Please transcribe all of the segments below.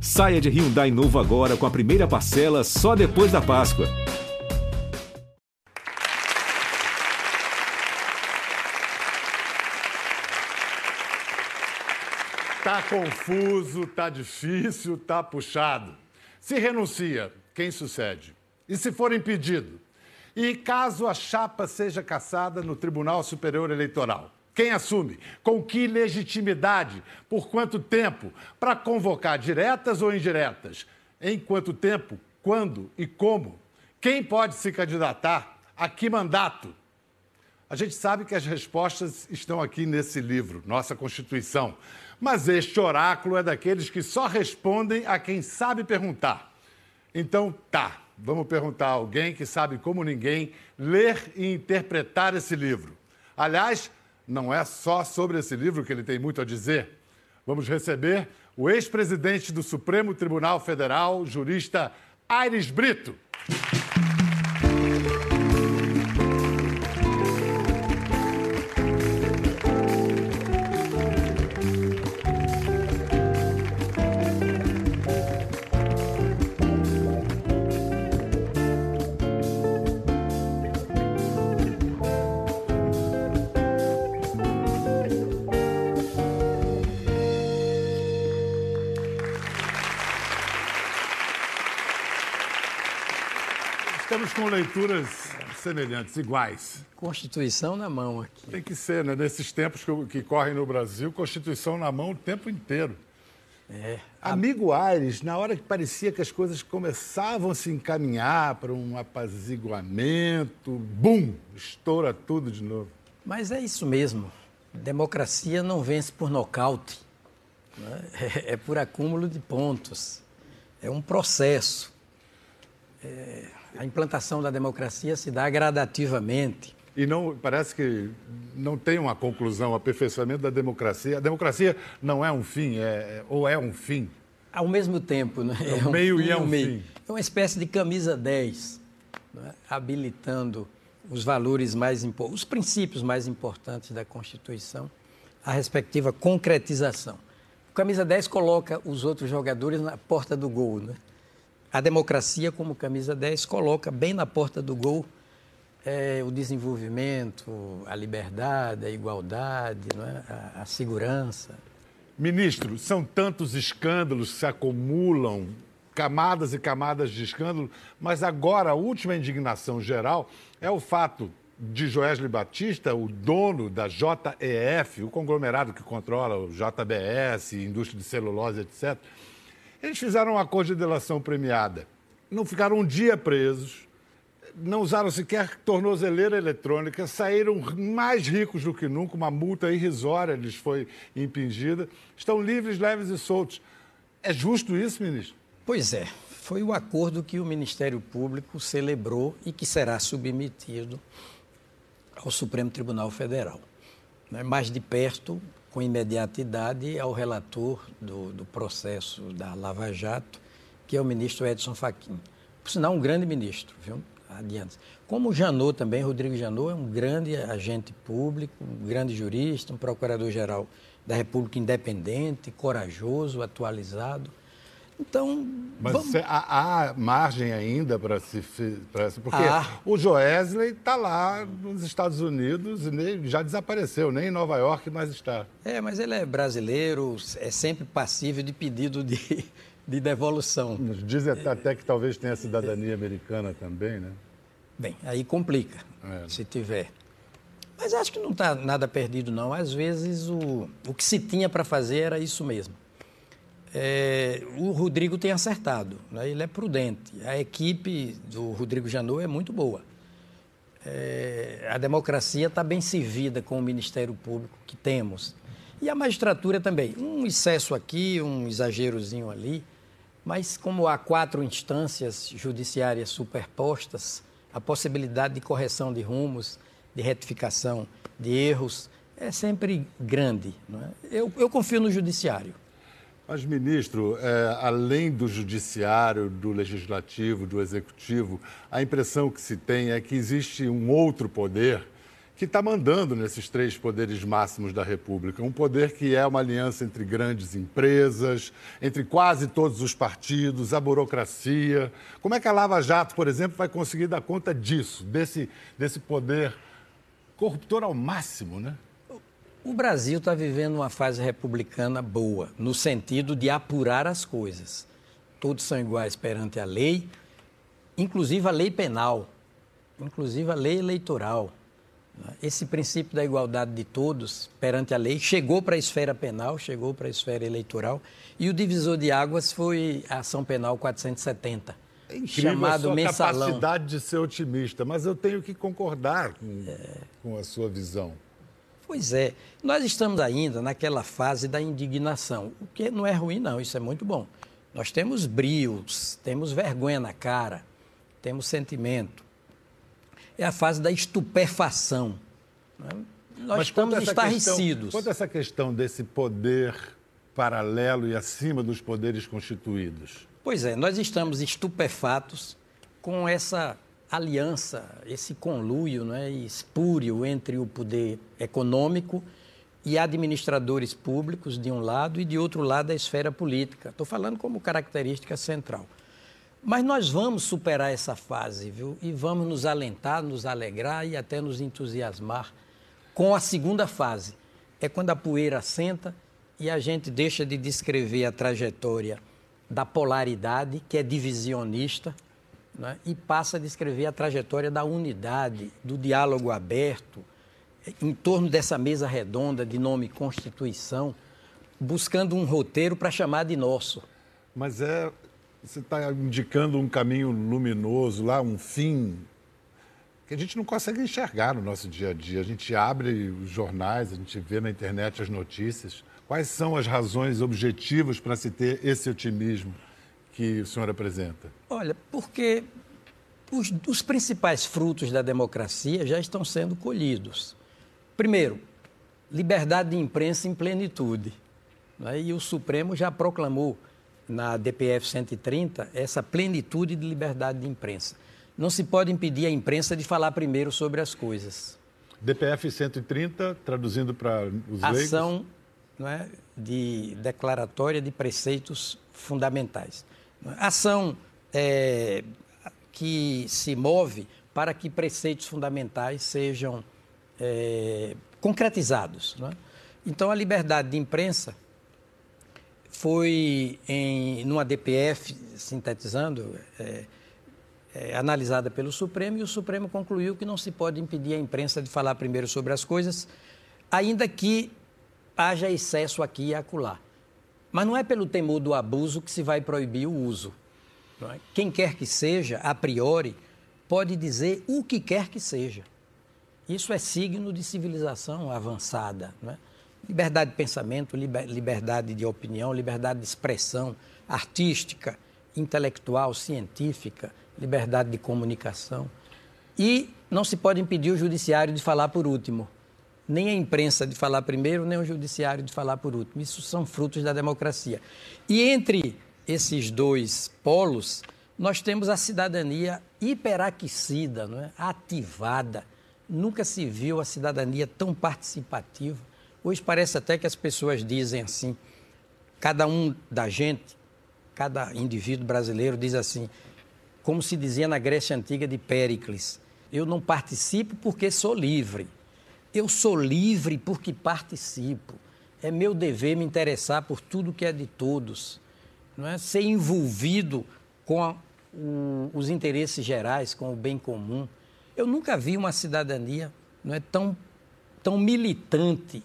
Saia de Hyundai novo agora com a primeira parcela só depois da Páscoa. Tá confuso, tá difícil, tá puxado. Se renuncia, quem sucede? E se for impedido? E caso a chapa seja cassada no Tribunal Superior Eleitoral? Quem assume? Com que legitimidade? Por quanto tempo? Para convocar diretas ou indiretas? Em quanto tempo? Quando e como? Quem pode se candidatar? A que mandato? A gente sabe que as respostas estão aqui nesse livro, nossa Constituição. Mas este oráculo é daqueles que só respondem a quem sabe perguntar. Então, tá, vamos perguntar a alguém que sabe como ninguém ler e interpretar esse livro. Aliás, não é só sobre esse livro que ele tem muito a dizer. Vamos receber o ex-presidente do Supremo Tribunal Federal, jurista Aires Brito. Com leituras semelhantes, iguais. Constituição na mão aqui. Tem que ser, né? Nesses tempos que, que correm no Brasil, Constituição na mão o tempo inteiro. É. Amigo Aires, na hora que parecia que as coisas começavam a se encaminhar para um apaziguamento, bum, estoura tudo de novo. Mas é isso mesmo. Democracia não vence por nocaute. Né? É, é por acúmulo de pontos. É um processo. É, a implantação da democracia se dá gradativamente. E não parece que não tem uma conclusão, o aperfeiçoamento da democracia. A democracia não é um fim, é, ou é um fim? Ao mesmo tempo, né? É um, meio e é um meio. fim. É uma espécie de camisa 10, né? habilitando os valores mais os princípios mais importantes da Constituição, a respectiva concretização. O camisa 10 coloca os outros jogadores na porta do gol, né? A democracia, como camisa 10, coloca bem na porta do gol é, o desenvolvimento, a liberdade, a igualdade, é? a, a segurança. Ministro, são tantos escândalos que se acumulam, camadas e camadas de escândalo, mas agora a última indignação geral é o fato de Joesley Batista, o dono da JEF, o conglomerado que controla o JBS, indústria de celulose, etc., eles fizeram um acordo de delação premiada. Não ficaram um dia presos, não usaram sequer tornozeleira eletrônica, saíram mais ricos do que nunca, uma multa irrisória lhes foi impingida, estão livres, leves e soltos. É justo isso, ministro? Pois é. Foi o acordo que o Ministério Público celebrou e que será submetido ao Supremo Tribunal Federal. Né, mais de perto, com imediatidade ao relator do, do processo da Lava Jato, que é o ministro Edson Fachin. Por sinal, um grande ministro, viu? Adiante. Como Janot também, Rodrigo Janot é um grande agente público, um grande jurista, um procurador-geral da República independente, corajoso, atualizado. Então. Mas vamos... há, há, margem ainda para se. Pra, porque ah. o Joesley está lá nos Estados Unidos e já desapareceu, nem em Nova York mais está. É, mas ele é brasileiro, é sempre passível de pedido de, de devolução. Dizem até, até que talvez tenha cidadania americana também, né? Bem, aí complica, é. se tiver. Mas acho que não está nada perdido, não. Às vezes o, o que se tinha para fazer era isso mesmo é, o Rodrigo tem acertado, né? ele é prudente. A equipe do Rodrigo Janot é muito boa. É, a democracia está bem servida com o Ministério Público que temos. E a magistratura também. Um excesso aqui, um exagerozinho ali, mas como há quatro instâncias judiciárias superpostas, a possibilidade de correção de rumos, de retificação de erros, é sempre grande. É? Eu, eu confio no judiciário. Mas, ministro, é, além do judiciário, do legislativo, do executivo, a impressão que se tem é que existe um outro poder que está mandando nesses três poderes máximos da República. Um poder que é uma aliança entre grandes empresas, entre quase todos os partidos, a burocracia. Como é que a Lava Jato, por exemplo, vai conseguir dar conta disso, desse, desse poder corruptor ao máximo, né? O Brasil está vivendo uma fase republicana boa, no sentido de apurar as coisas. Todos são iguais perante a lei, inclusive a lei penal, inclusive a lei eleitoral. Esse princípio da igualdade de todos perante a lei chegou para a esfera penal, chegou para a esfera eleitoral, e o divisor de águas foi a ação penal 470. É incrível chamado a sua mensalão. capacidade de ser otimista, mas eu tenho que concordar com, é... com a sua visão. Pois é, nós estamos ainda naquela fase da indignação, o que não é ruim, não, isso é muito bom. Nós temos brios, temos vergonha na cara, temos sentimento. É a fase da estupefação. Né? Nós Mas estamos estarrecidos. quanto a essa questão desse poder paralelo e acima dos poderes constituídos? Pois é, nós estamos estupefatos com essa aliança, esse conluio né, espúrio entre o poder econômico e administradores públicos de um lado e de outro lado a esfera política. Estou falando como característica central. Mas nós vamos superar essa fase, viu? E vamos nos alentar, nos alegrar e até nos entusiasmar com a segunda fase. É quando a poeira senta e a gente deixa de descrever a trajetória da polaridade, que é divisionista, né? e passa a descrever a trajetória da unidade, do diálogo aberto, em torno dessa mesa redonda de nome Constituição, buscando um roteiro para chamar de nosso. Mas é, você está indicando um caminho luminoso lá, um fim que a gente não consegue enxergar no nosso dia a dia. A gente abre os jornais, a gente vê na internet as notícias. Quais são as razões objetivas para se ter esse otimismo? Que o senhor apresenta? Olha, porque os, os principais frutos da democracia já estão sendo colhidos. Primeiro, liberdade de imprensa em plenitude. Né? E o Supremo já proclamou na DPF 130 essa plenitude de liberdade de imprensa. Não se pode impedir a imprensa de falar primeiro sobre as coisas. DPF 130, traduzindo para os leigos? Ação é, de declaratória de preceitos fundamentais. Ação é, que se move para que preceitos fundamentais sejam é, concretizados. Né? Então, a liberdade de imprensa foi, em numa DPF, sintetizando, é, é, analisada pelo Supremo, e o Supremo concluiu que não se pode impedir a imprensa de falar primeiro sobre as coisas, ainda que haja excesso aqui e acolá. Mas não é pelo temor do abuso que se vai proibir o uso. É? Quem quer que seja, a priori, pode dizer o que quer que seja. Isso é signo de civilização avançada. É? Liberdade de pensamento, liberdade de opinião, liberdade de expressão artística, intelectual, científica, liberdade de comunicação. E não se pode impedir o judiciário de falar por último nem a imprensa de falar primeiro, nem o judiciário de falar por último. Isso são frutos da democracia. E entre esses dois polos, nós temos a cidadania hiperaquecida, não é? ativada. Nunca se viu a cidadania tão participativa. Hoje parece até que as pessoas dizem assim, cada um da gente, cada indivíduo brasileiro diz assim, como se dizia na Grécia Antiga de Péricles, eu não participo porque sou livre. Eu sou livre porque participo. É meu dever me interessar por tudo que é de todos. Não é? Ser envolvido com a, o, os interesses gerais, com o bem comum. Eu nunca vi uma cidadania não é, tão, tão militante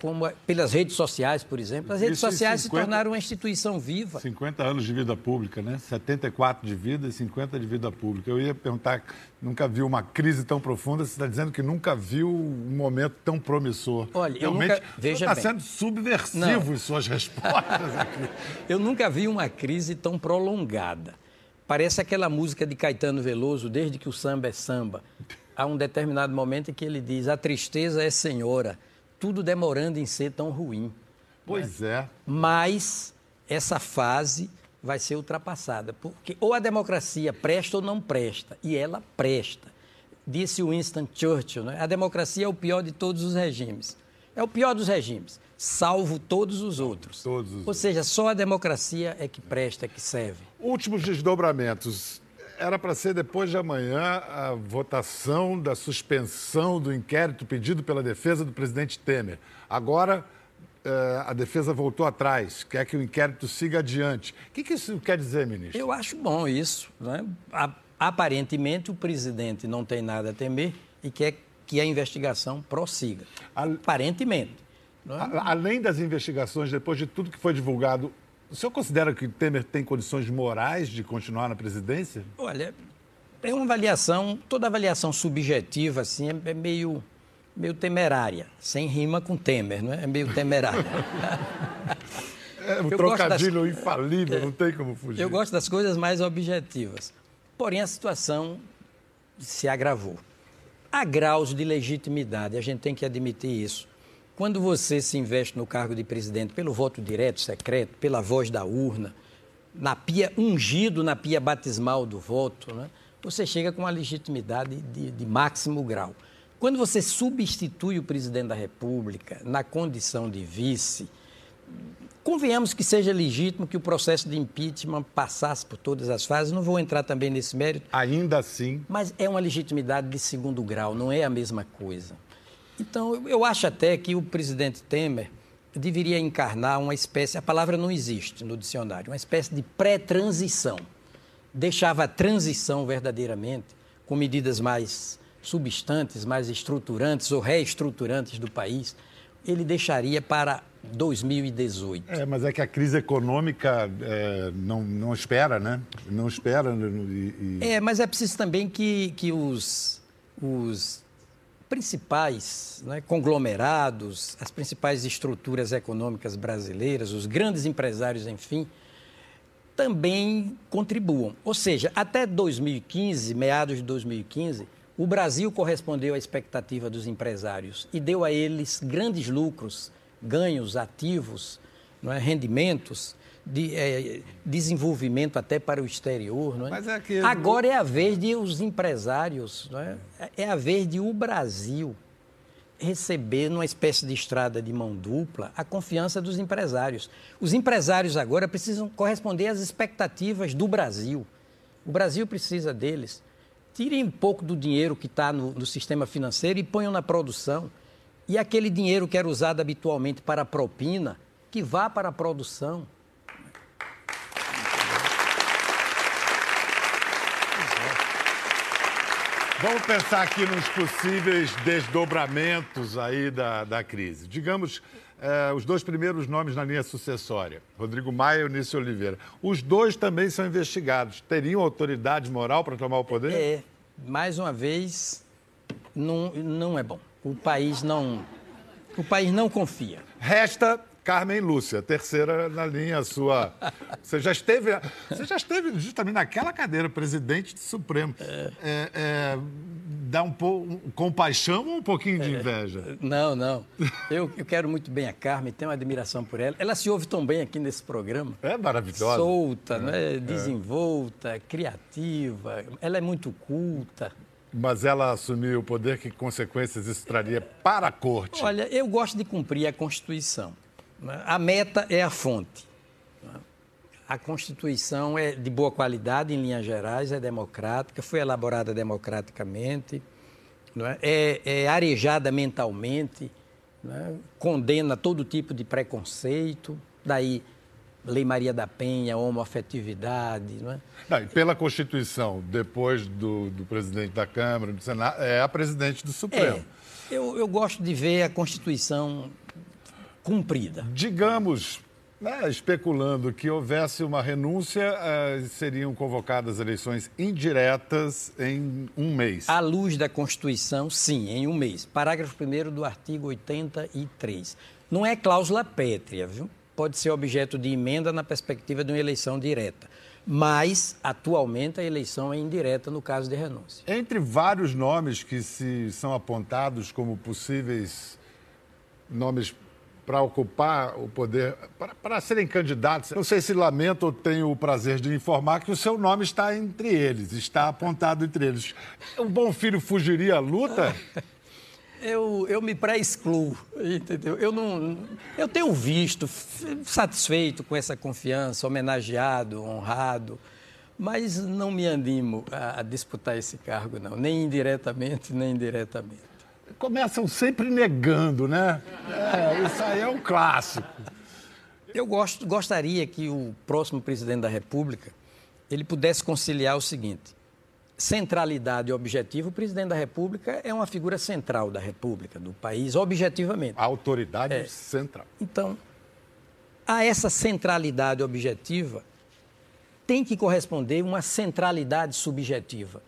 como pelas redes sociais, por exemplo. As redes Isso sociais 50, se tornaram uma instituição viva. 50 anos de vida pública, né? 74 de vida e 50 de vida pública. Eu ia perguntar, nunca viu uma crise tão profunda, você está dizendo que nunca viu um momento tão promissor. Olha, Realmente, eu nunca... Veja está sendo subversivo Não. em suas respostas aqui. eu nunca vi uma crise tão prolongada. Parece aquela música de Caetano Veloso, desde que o samba é samba. Há um determinado momento em que ele diz, a tristeza é senhora, tudo demorando em ser tão ruim. Pois né? é. Mas essa fase vai ser ultrapassada, porque ou a democracia presta ou não presta, e ela presta. Disse Winston Churchill, né? a democracia é o pior de todos os regimes. É o pior dos regimes, salvo todos os outros. Todos os Ou seja, só a democracia é que presta, é que serve. Últimos desdobramentos. Era para ser depois de amanhã a votação da suspensão do inquérito pedido pela defesa do presidente Temer. Agora eh, a defesa voltou atrás, quer que o inquérito siga adiante. O que, isso quer dizer, ministro? Eu acho bom isso. Né? Aparentemente, o presidente não tem nada a temer e quer que a investigação prossiga. Aparentemente. É? Além das investigações, depois de tudo que foi divulgado, o senhor considera que Temer tem condições morais de continuar na presidência? Olha, é uma avaliação, toda avaliação subjetiva assim é, é meio, meio temerária, sem rima com Temer, não é? É meio temerária. é um eu trocadilho das... infalível, não tem como fugir. Eu gosto das coisas mais objetivas. Porém, a situação se agravou. Há graus de legitimidade, a gente tem que admitir isso. Quando você se investe no cargo de presidente pelo voto direto, secreto, pela voz da urna, na pia ungido na pia batismal do voto, né, você chega com uma legitimidade de, de máximo grau. Quando você substitui o presidente da República na condição de vice, convenhamos que seja legítimo que o processo de impeachment passasse por todas as fases, não vou entrar também nesse mérito. Ainda assim. Mas é uma legitimidade de segundo grau, não é a mesma coisa. Então, eu acho até que o presidente Temer deveria encarnar uma espécie, a palavra não existe no dicionário, uma espécie de pré-transição. Deixava a transição verdadeiramente com medidas mais substantes, mais estruturantes ou reestruturantes do país, ele deixaria para 2018. É, mas é que a crise econômica é, não, não espera, né? Não espera. E, e... É, mas é preciso também que, que os, os principais né, conglomerados, as principais estruturas econômicas brasileiras, os grandes empresários, enfim, também contribuam. Ou seja, até 2015, meados de 2015, o Brasil correspondeu à expectativa dos empresários e deu a eles grandes lucros, ganhos ativos, é, rendimentos de é, desenvolvimento até para o exterior. Não é? Mas é que... Agora é a vez de os empresários, não é? é a vez de o Brasil receber, numa espécie de estrada de mão dupla, a confiança dos empresários. Os empresários agora precisam corresponder às expectativas do Brasil. O Brasil precisa deles. Tirem um pouco do dinheiro que está no, no sistema financeiro e ponham na produção. E aquele dinheiro que era usado habitualmente para propina, que vá para a produção. Vamos pensar aqui nos possíveis desdobramentos aí da, da crise. Digamos, eh, os dois primeiros nomes na linha sucessória, Rodrigo Maia e Eunício Oliveira. Os dois também são investigados. Teriam autoridade moral para tomar o poder? É, mais uma vez, não, não é bom. O país não, o país não confia. Resta Carmen Lúcia, terceira na linha sua. Você já esteve, você já esteve justamente naquela cadeira, presidente do Supremo. É. É, é, dá um pouco compaixão ou um pouquinho de é. inveja? Não, não. Eu, eu, quero muito bem a Carmen, tenho uma admiração por ela. Ela se ouve tão bem aqui nesse programa. É maravilhosa. Solta, né? desenvolta, criativa. Ela é muito culta. Mas ela assumiu o poder, que consequências isso traria para a corte? Olha, eu gosto de cumprir a Constituição. Né? A meta é a fonte. A Constituição é de boa qualidade, em linhas gerais, é democrática, foi elaborada democraticamente, é? é, é arejada mentalmente, é? condena todo tipo de preconceito, daí Lei Maria da Penha, homoafetividade. Não é? Não, e pela Constituição, depois do, do, presidente da Câmara, do Senado, é a presidente do Supremo. É, eu, eu gosto de ver a Constituição cumprida. Digamos, né, especulando que houvesse uma renúncia, uh, seriam convocadas eleições indiretas em um mês. À luz da Constituição, sim, em um mês. Parágrafo 1 do artigo 83. Não é cláusula pétrea, viu? Pode ser objeto de emenda na perspectiva de uma eleição direta. Mas, atualmente, a eleição é indireta no caso de renúncia. Entre vários nomes que se são apontados como possíveis nomes para ocupar o poder, para serem candidatos. Não sei se lamento ou tenho o prazer de informar que o seu nome está entre eles, está apontado entre eles. O Bom Filho fugiria à luta? Eu, eu me pré-excluo, entendeu? Eu, não, eu tenho visto, satisfeito com essa confiança, homenageado, honrado, mas não me animo a, a disputar esse cargo, não, nem indiretamente, nem indiretamente começam sempre negando, né? É, isso aí é um clássico. Eu gosto, gostaria que o próximo presidente da República ele pudesse conciliar o seguinte: centralidade e objetivo. O presidente da República é uma figura central da República, do país, objetivamente. A autoridade é. central. Então, a essa centralidade objetiva tem que corresponder uma centralidade subjetiva.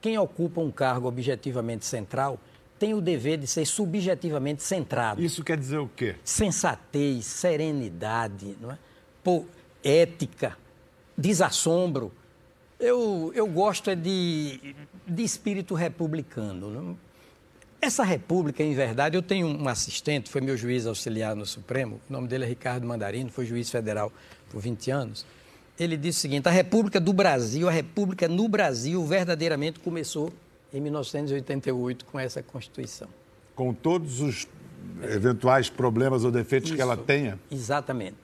Quem ocupa um cargo objetivamente central tem o dever de ser subjetivamente centrado. Isso quer dizer o quê? Sensatez, serenidade, não é? Pô, ética, desassombro. Eu, eu gosto é de, de espírito republicano. Não? Essa república, em verdade, eu tenho um assistente, foi meu juiz auxiliar no Supremo, o nome dele é Ricardo Mandarino, foi juiz federal por 20 anos. Ele disse o seguinte: a República do Brasil, a República no Brasil, verdadeiramente começou em 1988 com essa Constituição. Com todos os eventuais problemas ou defeitos Isso, que ela tenha? Exatamente.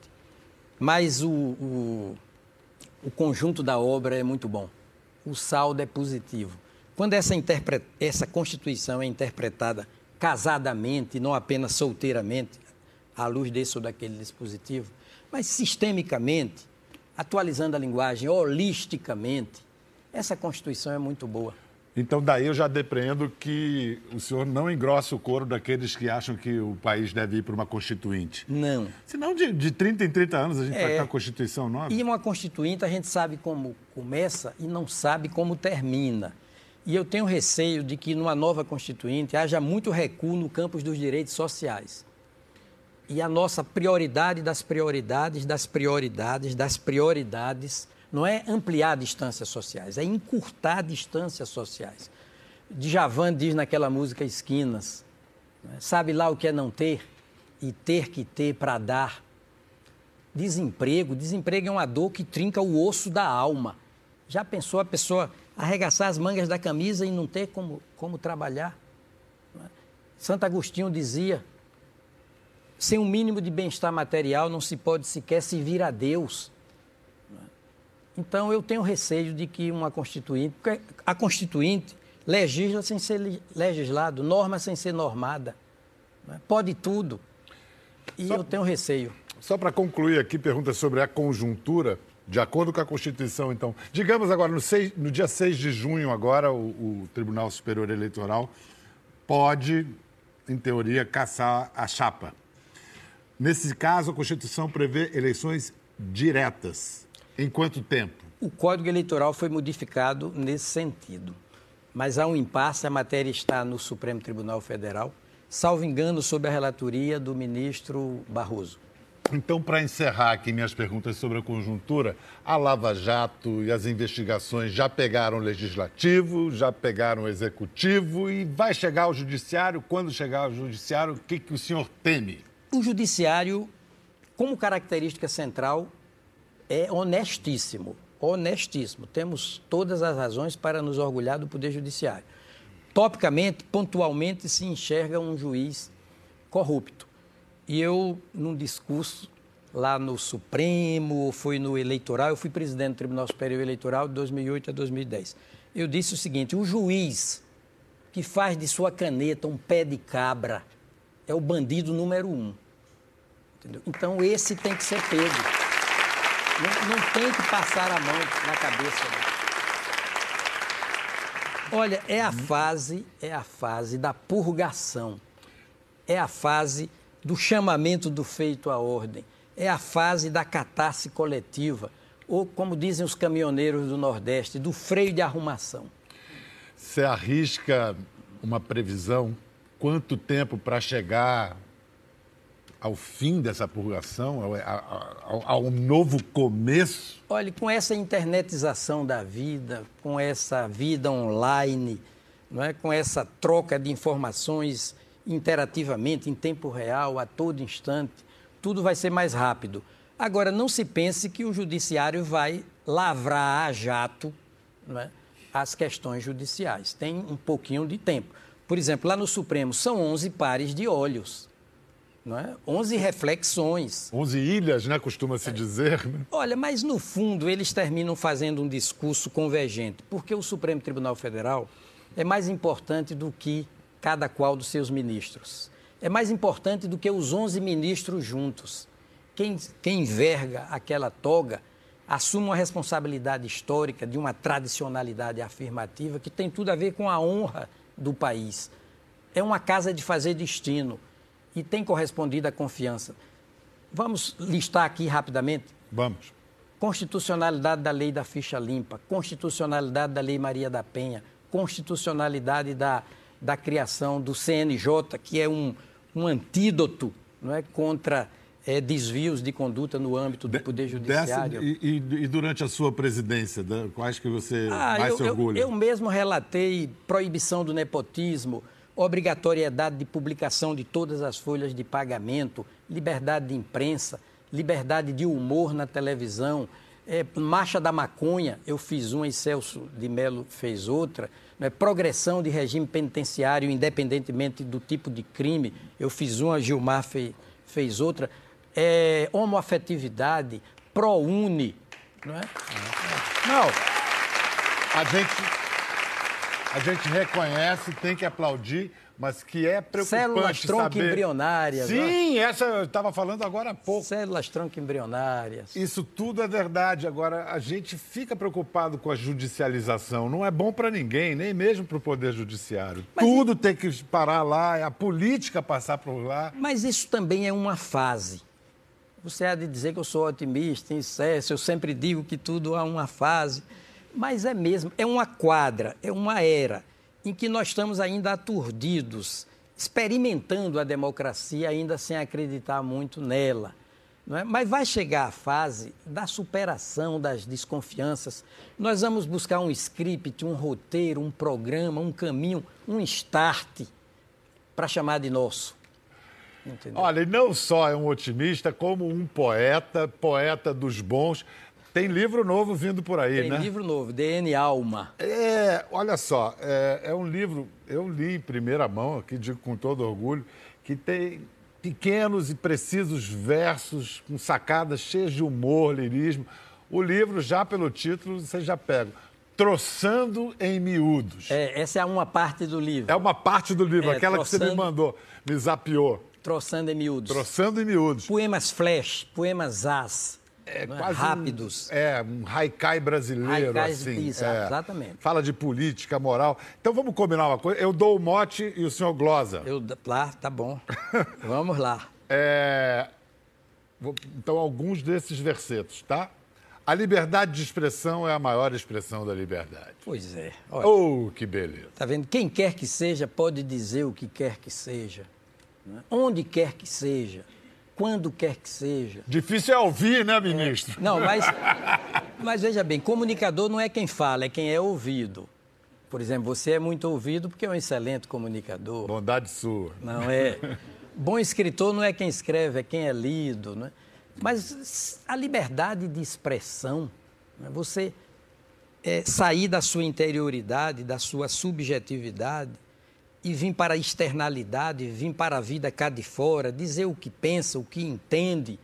Mas o, o, o, conjunto da obra é muito bom. O saldo é positivo. Quando essa, essa Constituição é interpretada casadamente, não apenas solteiramente, à luz desse ou daquele dispositivo, mas sistemicamente, atualizando a linguagem, holisticamente, essa Constituição é muito boa. Então, daí eu já depreendo que o senhor não engrossa o couro daqueles que acham que o país deve ir para uma constituinte. Não. Senão, de, de 30 em 30 anos, a gente é. vai ter uma Constituição nova. E uma Constituinte, a gente sabe como começa e não sabe como termina. E eu tenho receio de que numa nova Constituinte haja muito recuo no campo dos direitos sociais. E a nossa prioridade das prioridades, das prioridades, das prioridades não é ampliar distâncias sociais, é encurtar distâncias sociais. Djavan diz naquela música Esquinas, né? sabe lá o que é não ter e ter que ter para dar. Desemprego, desemprego é uma dor que trinca o osso da alma. Já pensou a pessoa arregaçar as mangas da camisa e não ter como, como trabalhar? É? Santo Agostinho dizia: sem um mínimo de bem-estar material não se pode sequer se vir a Deus. Então, eu tenho receio de que uma constituinte, porque a constituinte legisla sem ser legislado, norma sem ser normada, né? pode tudo. E só, eu tenho receio. Só para concluir aqui, pergunta sobre a conjuntura, de acordo com a Constituição, então. Digamos agora, no, no dia 6 de junho, agora, o, o Tribunal Superior Eleitoral pode, em teoria, caçar a chapa. Nesse caso, a Constituição prevê eleições diretas. Em quanto tempo? O Código Eleitoral foi modificado nesse sentido. Mas há um impasse, a matéria está no Supremo Tribunal Federal, salvo engano, sob a relatoria do ministro Barroso. Então, para encerrar aqui minhas perguntas sobre a conjuntura, a Lava Jato e as investigações já pegaram o legislativo, já pegaram o executivo e vai chegar ao judiciário? Quando chegar ao judiciário, o que, que o senhor teme? O judiciário, como característica central, é honestíssimo. Honestíssimo. Temos todas as razões para nos orgulhar do Poder Judiciário. Topicamente, pontualmente, se enxerga um juiz corrupto. E eu, num discurso lá no Supremo, foi no eleitoral, eu fui presidente do Tribunal Superior Eleitoral de 2008 a 2010. Eu disse o seguinte: o juiz que faz de sua caneta um pé de cabra é o bandido número um. Entendeu? Então, esse tem que ser pego. Não, não tem que passar a mão na cabeça. Não. Olha, é a fase, é a fase da purgação. É a fase do chamamento do feito à ordem. É a fase da catarse coletiva. Ou, como dizem os caminhoneiros do Nordeste, do freio de arrumação. Você arrisca uma previsão? Quanto tempo para chegar ao fim dessa purgação, ao, ao, ao, novo começo? Olha, com essa internetização da vida, com essa vida online, não é? com essa troca de informações interativamente, em tempo real, a todo instante, tudo vai ser mais rápido. Agora, não se pense que o judiciário vai lavrar a jato é, as questões judiciais. Tem um pouquinho de tempo. Por exemplo, lá no Supremo são 11 pares de olhos, não é? 11 reflexões. 11 ilhas, né, costuma se dizer. Né? Olha, mas no fundo eles terminam fazendo um discurso convergente, porque o Supremo Tribunal Federal é mais importante do que cada qual dos seus ministros. É mais importante do que os 11 ministros juntos. Quem, quem enverga aquela toga assume uma responsabilidade histórica de uma tradicionalidade afirmativa que tem tudo a ver com a honra do país. É uma casa de fazer destino e tem correspondido à confiança. Vamos listar aqui rapidamente? Vamos. Constitucionalidade da lei da ficha limpa, constitucionalidade da lei Maria da Penha, constitucionalidade da, da criação do CNJ, que é um, um antídoto não é, contra é, desvios de conduta no âmbito do Poder Judiciário. Dessa, e, e, durante a sua presidência, quais que você ah, mais eu, se orgulha? Eu, eu mesmo relatei proibição do nepotismo, obrigatoriedade de publicação de todas as folhas de pagamento, liberdade de imprensa, liberdade de humor na televisão, é, marcha da maconha, eu fiz uma e Celso de Mello fez outra, né, progressão de regime penitenciário, independentemente do tipo de crime, eu fiz uma, Gilmar fez, fez outra é, homoafetividade, ProUni. Não é? Não. A gente, a gente reconhece, tem que aplaudir, mas que é preocupante Células tronco-embrionárias. Sim, essa eu estava falando agora há pouco. Células tronco-embrionárias. Isso tudo é verdade. Agora, a gente fica preocupado com a judicialização. Não é bom para ninguém, nem mesmo para o Poder Judiciário. Mas tudo e... tem que parar lá, é a política passar por lá. Mas isso também é uma fase. Você há de dizer que eu sou otimista, incesso, eu sempre digo que tudo há uma fase. Mas é mesmo, é uma quadra, é uma era em que nós estamos ainda aturdidos, experimentando a democracia ainda sem acreditar muito nela. É? Mas vai chegar a fase da superação das desconfianças. Nós vamos buscar um script, um roteiro, um programa, um caminho, um start para chamar de nosso. Entendeu? Olha, e não só é um otimista, como um poeta, poeta dos bons. Tem livro novo vindo por aí, Tem né? Tem livro novo, DN Alma. É, olha só, é, é, um livro, eu li em primeira mão, aqui digo com todo orgulho, que tem pequenos e precisos versos com sacadas cheias de humor, lirismo. O livro, já pelo título, você já pega. Troçando em miúdos. É, essa é uma parte do livro. É uma parte do livro, é, aquela troçando... que você me mandou, me zapiou. Troçando em miúdos. Troçando em miúdos. Poemas flash, poemas as. É, é, quase rápidos. Um, é, um haikai brasileiro, Haikais, assim. Isso, é. exatamente. Fala de política, moral. Então vamos combinar uma coisa. Eu dou o mote e o senhor glosa. Eu, lá, tá bom. vamos lá. É, então, alguns desses versetos, tá? A liberdade de expressão é a maior expressão da liberdade. Pois é. Olha, oh, que beleza. Tá vendo? Quem quer que seja pode dizer o que quer que seja né? onde quer que seja, quando quer que seja. Difícil é ouvir, né, ministro? É. Não, mas, mas veja bem, comunicador não é quem fala, é quem é ouvido. Por exemplo, você é muito ouvido porque é um excelente comunicador. Bondade sua. Não é. Bom escritor não é quem escreve, é quem é lido. Né? Mas a liberdade de expressão, né? você é, sair da sua interioridade, da sua subjetividade, e vir para a externalidade, vir para a vida cá de fora, dizer o que pensa, o que entende,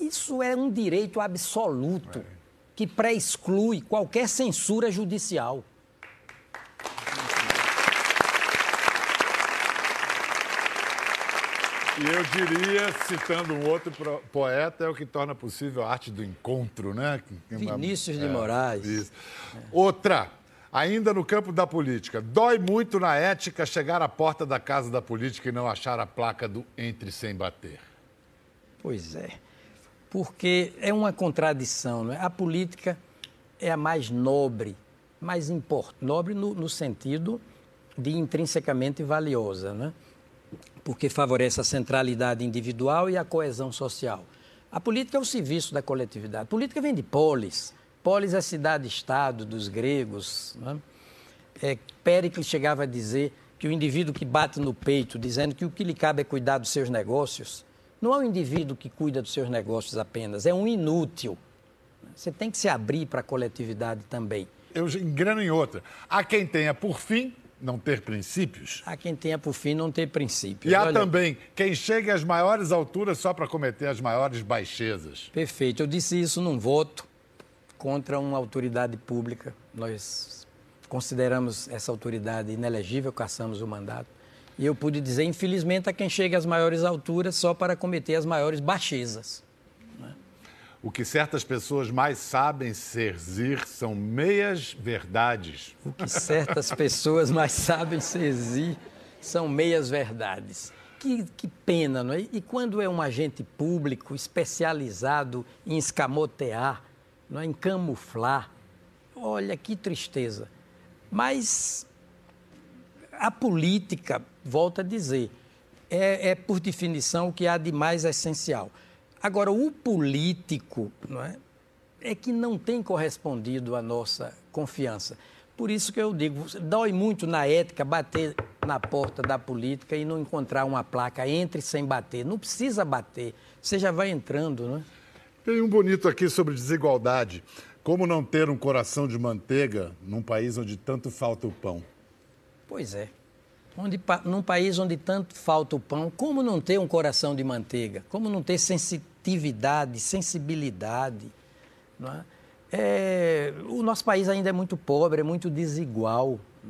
isso é um direito absoluto é. que pré-exclui qualquer censura judicial. E eu diria, citando um outro poeta, é o que torna possível a arte do encontro, né? Vinícius de é, Moraes. É. Outra, Ainda no campo da política, dói muito na ética chegar à porta da casa da política e não achar a placa do entre sem bater. Pois é, porque é uma contradição. Não é? A política é a mais nobre, mais importante, nobre no, no sentido de intrinsecamente valiosa, né? porque favorece a centralidade individual e a coesão social. A política é o serviço da coletividade. A política vem de polis. Polis é a cidade-estado dos gregos. Né? É, Péricles chegava a dizer que o indivíduo que bate no peito dizendo que o que lhe cabe é cuidar dos seus negócios, não é um indivíduo que cuida dos seus negócios apenas, é um inútil. Você tem que se abrir para a coletividade também. Eu engrano em outra. Há quem tenha por fim não ter princípios. Há quem tenha por fim não ter princípios. E há Olha... também quem chegue às maiores alturas só para cometer as maiores baixezas. Perfeito. Eu disse isso num voto contra uma autoridade pública. Nós consideramos essa autoridade inelegível, caçamos o mandato. E eu pude dizer, infelizmente, a quem chega às maiores alturas só para cometer as maiores baixezas. O que certas pessoas mais sabem serzir são meias verdades. O que certas pessoas mais sabem serzir são meias verdades. Que, que, pena, não é? E quando é um agente público especializado em escamotear, não é? em camuflar, olha que tristeza. Mas a política, volta a dizer, é, é por definição o que há de mais essencial. Agora, o político não é, é que não tem correspondido à nossa confiança. Por isso que eu digo, dói muito na ética bater na porta da política e não encontrar uma placa entre sem bater. Não precisa bater, você já vai entrando, não é? Tem um bonito aqui sobre desigualdade. Como não ter um coração de manteiga num país onde tanto falta o pão? Pois é. Onde, num país onde tanto falta o pão, como não ter um coração de manteiga? Como não ter sensitividade, sensibilidade? Não é? É, o nosso país ainda é muito pobre, é muito desigual. É?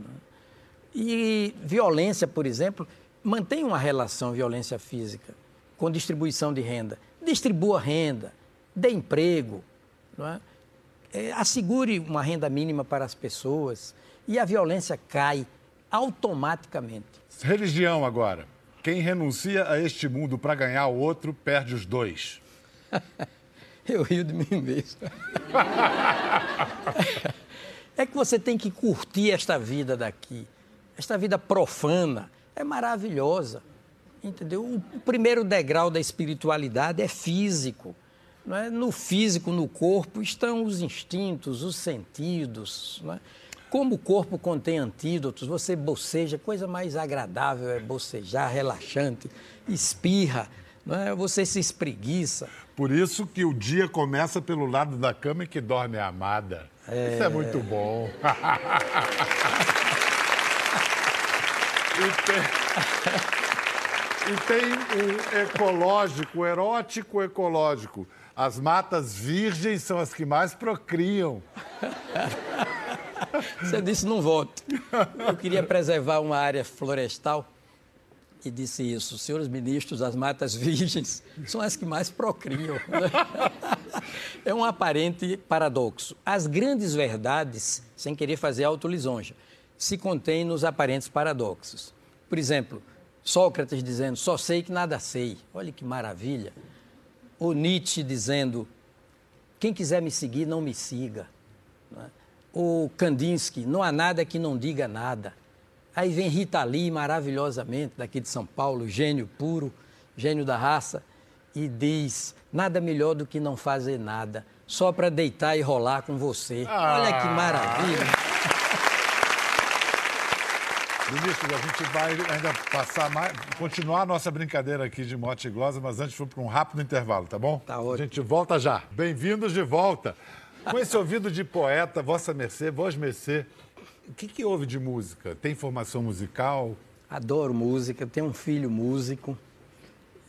E violência, por exemplo, mantém uma relação violência física com distribuição de renda. Distribua renda, dê emprego, é? É, assegure uma renda mínima para as pessoas e a violência cai automaticamente. Religião agora. Quem renuncia a este mundo para ganhar o outro perde os dois. Eu rio de mim mesmo. é que você tem que curtir esta vida daqui. Esta vida profana é maravilhosa. Entendeu? O primeiro degrau da espiritualidade é físico. Não é? No físico, no corpo, estão os instintos, os sentidos. É? Como o corpo contém antídotos, você boceja, coisa mais agradável é bocejar, relaxante, espirra, não é? você se espreguiça. Por isso que o dia começa pelo lado da cama e que dorme a amada. É... Isso é muito bom. e, tem... e tem o ecológico, erótico ecológico. As matas virgens são as que mais procriam. Você disse não voto. Eu queria preservar uma área florestal e disse isso. Senhores ministros, as matas virgens são as que mais procriam. É um aparente paradoxo. As grandes verdades, sem querer fazer autolisonja, se contêm nos aparentes paradoxos. Por exemplo, Sócrates dizendo, só sei que nada sei. Olha que maravilha. O Nietzsche dizendo, quem quiser me seguir, não me siga o Kandinsky, não há nada que não diga nada. Aí vem Rita Lee, maravilhosamente, daqui de São Paulo, gênio puro, gênio da raça, e diz: nada melhor do que não fazer nada, só para deitar e rolar com você. Ah. Olha que maravilha. Ministro, a gente vai ainda passar mais, continuar a nossa brincadeira aqui de mote e glosa, mas antes vamos para um rápido intervalo, tá bom? Tá ótimo. A gente volta já. Bem-vindos de volta. Com esse ouvido de poeta, Vossa Mercê, Vós Mercê, o que, que houve de música? Tem formação musical? Adoro música, tenho um filho músico,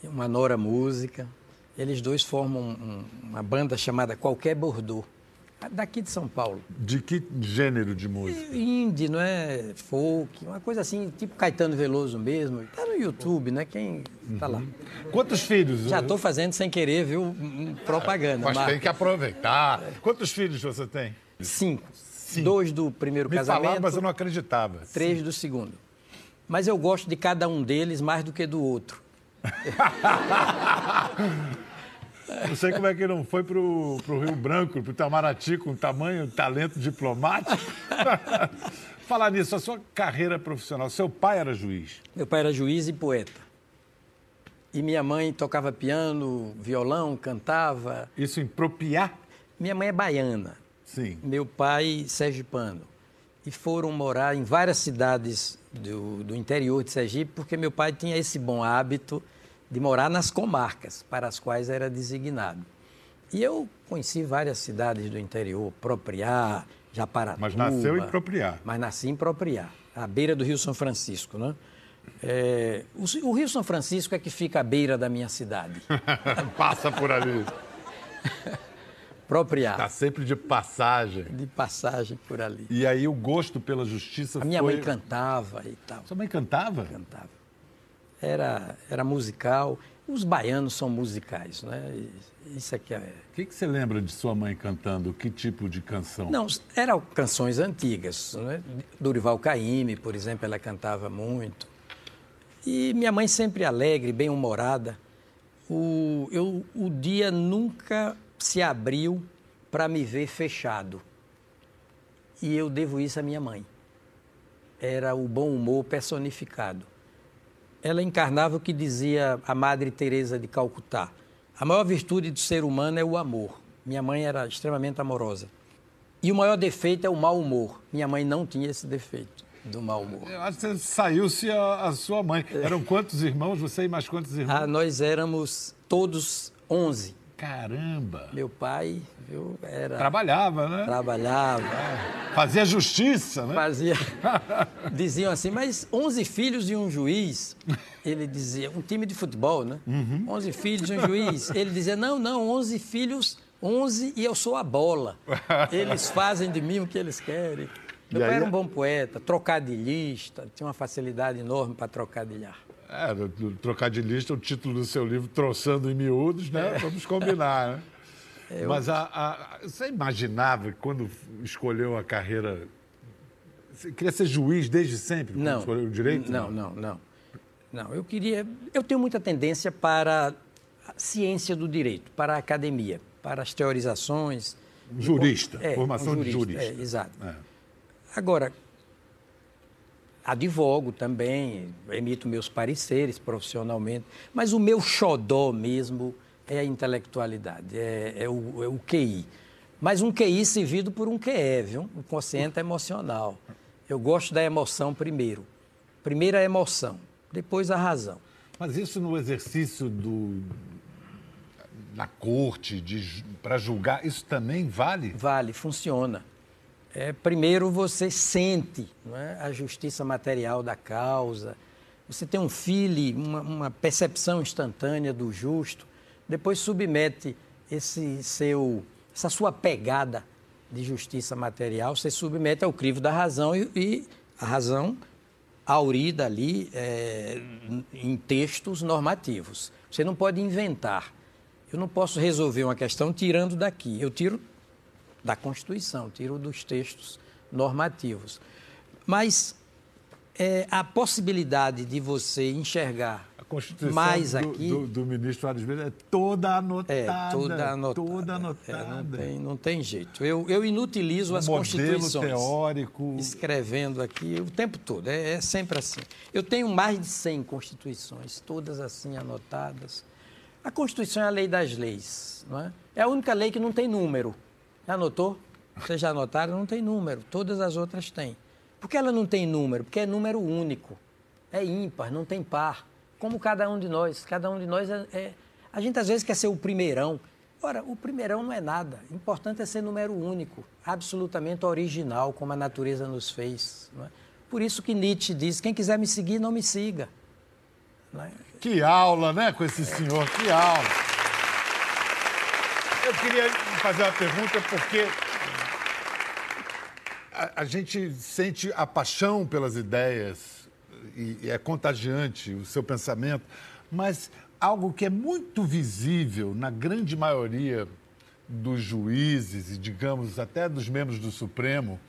uma nora música. Eles dois formam um, uma banda chamada Qualquer Bordeaux daqui de São Paulo. De que gênero de música? Indie, não é? Folk, uma coisa assim, tipo Caetano Veloso mesmo. Está no YouTube, né? Quem uhum. lá. Quantos filhos? Já estou fazendo sem querer, viu? Propaganda. Mas tem que aproveitar. Quantos filhos você tem? Cinco. Cinco. Dois do primeiro Me casamento. Falava, mas eu não acreditava. Três do segundo. Mas eu gosto de cada um deles mais do que do outro. Não sei como é que não foi para o Rio Branco, para o Itamaraty, com tamanho, talento diplomático. Falar nisso, a sua carreira profissional, seu pai era juiz? Meu pai era juiz e poeta. E minha mãe tocava piano, violão, cantava. Isso em Propiá? Minha mãe é baiana. Sim. Meu pai, sergipano. e foram morar em várias cidades do, do interior de Sergipe, porque meu pai tinha esse bom hábito de morar nas comarcas para as quais era designado. E eu conheci várias cidades do interior, Propriá, Japaratuba. Mas nasceu em Propriá. Mas nasci em Propriá, à beira do Rio São Francisco, né? É, o, o, Rio São Francisco é que fica à beira da minha cidade. Passa por ali. Propriá. Está sempre de passagem. De passagem por ali. E aí o gosto pela justiça A minha foi... mãe cantava e tal. Sua mãe cantava? Cantava. Era, era musical. Os baianos são musicais, né? Isso aqui é... O que, que você lembra de sua mãe cantando? Que tipo de canção? Não, eram canções antigas. Né? Dorival Caymmi, por exemplo, ela cantava muito. E minha mãe sempre alegre, bem-humorada. O, eu, o dia nunca se abriu para me ver fechado. E eu devo isso à minha mãe. Era o bom humor personificado. Ela encarnava o que dizia a Madre Teresa de Calcutá. A maior virtude do ser humano é o amor. Minha mãe era extremamente amorosa. E o maior defeito é o mau humor. Minha mãe não tinha esse defeito do mau humor. Eu acho que saiu-se a, a, sua mãe. Eram quantos irmãos? Você e mais quantos irmãos? Ah, nós éramos todos 11. Caramba! Meu pai viu, era. Trabalhava, né? Trabalhava. É. Fazia justiça, né? Fazia. Diziam assim, mas 11 filhos e um juiz. Ele dizia, um time de futebol, né? Uhum. 11 filhos e um juiz. Ele dizia, não, não, 11 filhos, 11 e eu sou a bola. Eles fazem de mim o que eles querem. Meu pai era um bom poeta, trocadilhista, tinha uma facilidade enorme para trocadilhar. É, trocar de lista o título do seu livro, Troçando em Miúdos, né? É. Vamos combinar, né? Eu... Mas a, a, você imaginava que quando escolheu a carreira. Você queria ser juiz desde sempre? Não. Escolheu o direito? Não, não, não, não. Eu queria. Eu tenho muita tendência para a ciência do direito, para a academia, para as teorizações. Jurista, é, formação um jurista, de jurista. É, exato. É. Agora, advogo também, emito meus pareceres profissionalmente, mas o meu xodó mesmo é a intelectualidade, é, é, o, é o QI. Mas um QI servido por um QE, viu? um consciente emocional. Eu gosto da emoção primeiro. Primeiro a emoção, depois a razão. Mas isso no exercício do, na corte, para julgar, isso também vale? Vale, funciona é, primeiro você sente é, a justiça material da causa, você tem um feeling, uma, uma, percepção instantânea do justo, depois submete esse seu, essa sua pegada de justiça material, você submete ao crivo da razão e, e a razão aurida ali é, em textos normativos. Você não pode inventar. Eu não posso resolver uma questão tirando daqui. Eu tiro da Constituição, tiro dos textos normativos. Mas é, a possibilidade de você enxergar a Constituição mais do, aqui. Do, do ministro Ares é toda anotada. É, toda anotada. Toda anotada. É, não, tem, não tem jeito. Eu, eu inutilizo um as constituições. teórico. Escrevendo aqui o tempo todo. É, é sempre assim. Eu tenho mais de 100 constituições, todas assim anotadas. A Constituição é a lei das leis, não é? É a única lei que não tem número. Já anotou? Vocês já anotaram? Não tem número. Todas as outras têm. Por que ela não tem número? Porque é número único. É ímpar, não tem par. Como cada um de nós. Cada um de nós é, é... A gente às vezes quer ser o primeirão. Ora, o primeirão não é nada. O importante é ser número único, absolutamente original, como a natureza nos fez. É? Por isso que Nietzsche diz: quem quiser me seguir, não me siga. É? Que aula, né, com esse senhor? Que aula. Eu queria fazer uma pergunta porque a, a gente sente a paixão pelas ideias e, e é contagiante o seu pensamento, mas algo que é muito visível na grande maioria dos juízes e, digamos, até dos membros do Supremo,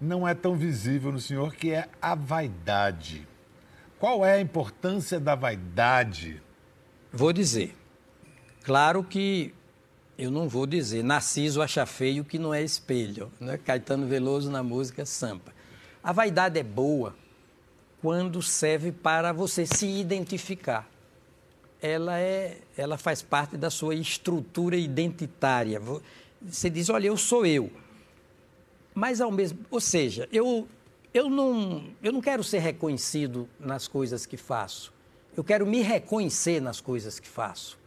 não é tão visível no senhor, que é a vaidade. Qual é a importância da vaidade? Vou dizer. Claro que eu não vou dizer Narciso acha feio que não é espelho, né? Caetano Veloso na música Sampa. A vaidade é boa quando serve para você se identificar. Ela, é, ela faz parte da sua estrutura identitária. Você diz, olha, eu sou eu. Mas ao mesmo, ou seja, eu eu não eu não quero ser reconhecido nas coisas que faço. Eu quero me reconhecer nas coisas que faço.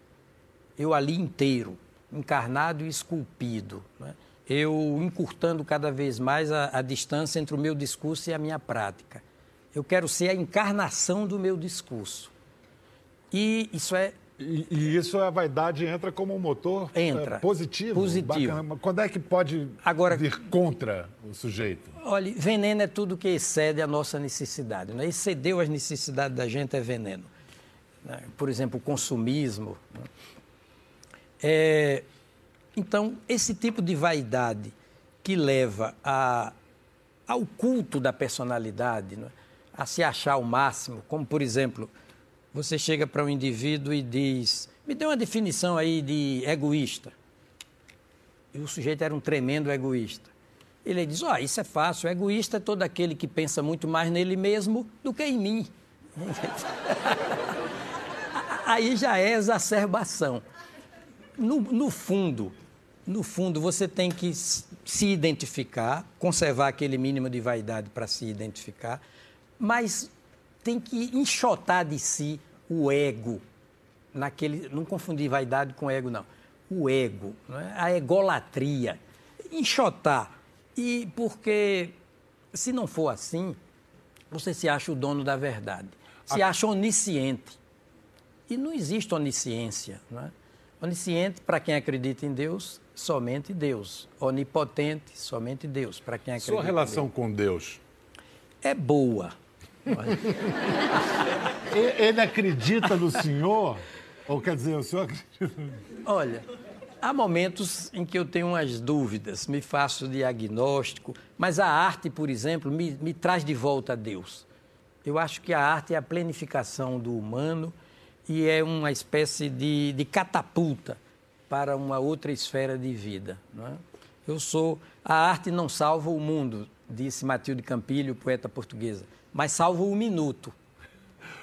Eu ali inteiro, encarnado e esculpido. Né? Eu encurtando cada vez mais a, a distância entre o meu discurso e a minha prática. Eu quero ser a encarnação do meu discurso. E isso é e, e, isso a vaidade entra como um motor é, entra. É, positivo. Positivo. Bacana. Quando é que pode Agora, vir contra o sujeito? Olha, veneno é tudo que excede a nossa necessidade. Né? Excedeu as necessidades da gente é veneno. Né? Por exemplo, o consumismo. É, então, esse tipo de vaidade que leva a, ao culto da personalidade, né? a se achar o máximo, como por exemplo você chega para um indivíduo e diz: me dê uma definição aí de egoísta. E o sujeito era um tremendo egoísta. Ele diz: Ó, oh, isso é fácil. O egoísta é todo aquele que pensa muito mais nele mesmo do que em mim. aí já é exacerbação. No, no fundo, no fundo, você tem que se identificar, conservar aquele mínimo de vaidade para se identificar, mas tem que enxotar de si o ego, naquele, não confundir vaidade com ego, não. O ego, é? a egolatria, enxotar. E porque, se não for assim, você se acha o dono da verdade, se a... acha onisciente. E não existe onisciência. Não é? Onisciente, para quem acredita em Deus, somente Deus. Onipotente, somente Deus, para quem acredita Sua relação com Deus? É boa ele acredita no senhor? Ou quer dizer, o senhor acredita? Olha, há momentos em que eu tenho umas dúvidas, me faço diagnóstico, mas a arte, por exemplo, me, me traz de volta a Deus. Eu acho que a arte é a planificação do humano e é uma espécie de, de catapulta para uma outra esfera de vida. Não é? Eu sou. A arte não salva o mundo, disse Matilde Campilho, poeta portuguesa mas salvo um minuto.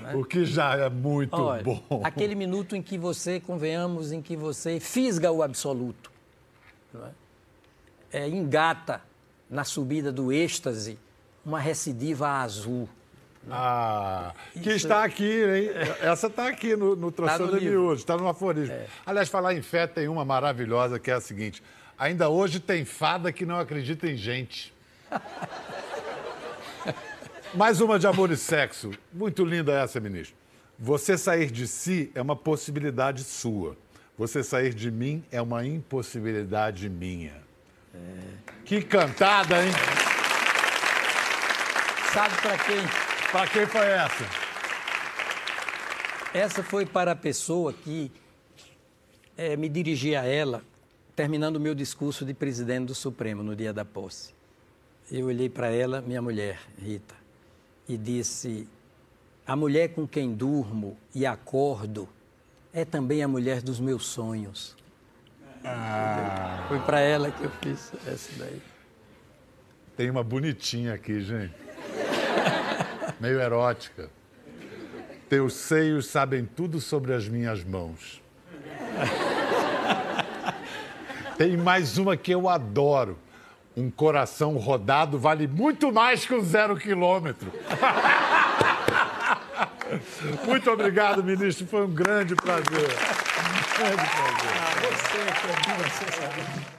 Né? O que já é muito Olha, bom. Aquele minuto em que você, convenhamos, em que você fisga o absoluto. É? É, engata na subida do êxtase uma recidiva azul. Ah, que está aqui, hein? Essa está aqui no, no Troção tá de Miúdos, está no aforismo. É. Aliás, falar em fé tem uma maravilhosa que é a seguinte: ainda hoje tem fada que não acredita em gente. Mais uma de amor e sexo. Muito linda essa, ministro. Você sair de si é uma possibilidade sua. Você sair de mim é uma impossibilidade minha. É. Que cantada, hein? Sabe para quem? Para quem foi essa? Essa foi para a pessoa que é, me dirigi a ela, terminando o meu discurso de presidente do Supremo no dia da posse. Eu olhei para ela, minha mulher, Rita e disse: A mulher com quem durmo e acordo é também a mulher dos meus sonhos. Ah. Foi para ela que eu fiz essa daí. Tem uma bonitinha aqui, gente. Meio erótica. Teus seios sabem tudo sobre as minhas mãos. Tem mais uma que eu adoro um coração rodado vale muito mais que um zero quilômetro. Muito obrigado, ministro. Foi um grande prazer. Um grande prazer. Ah, você, que é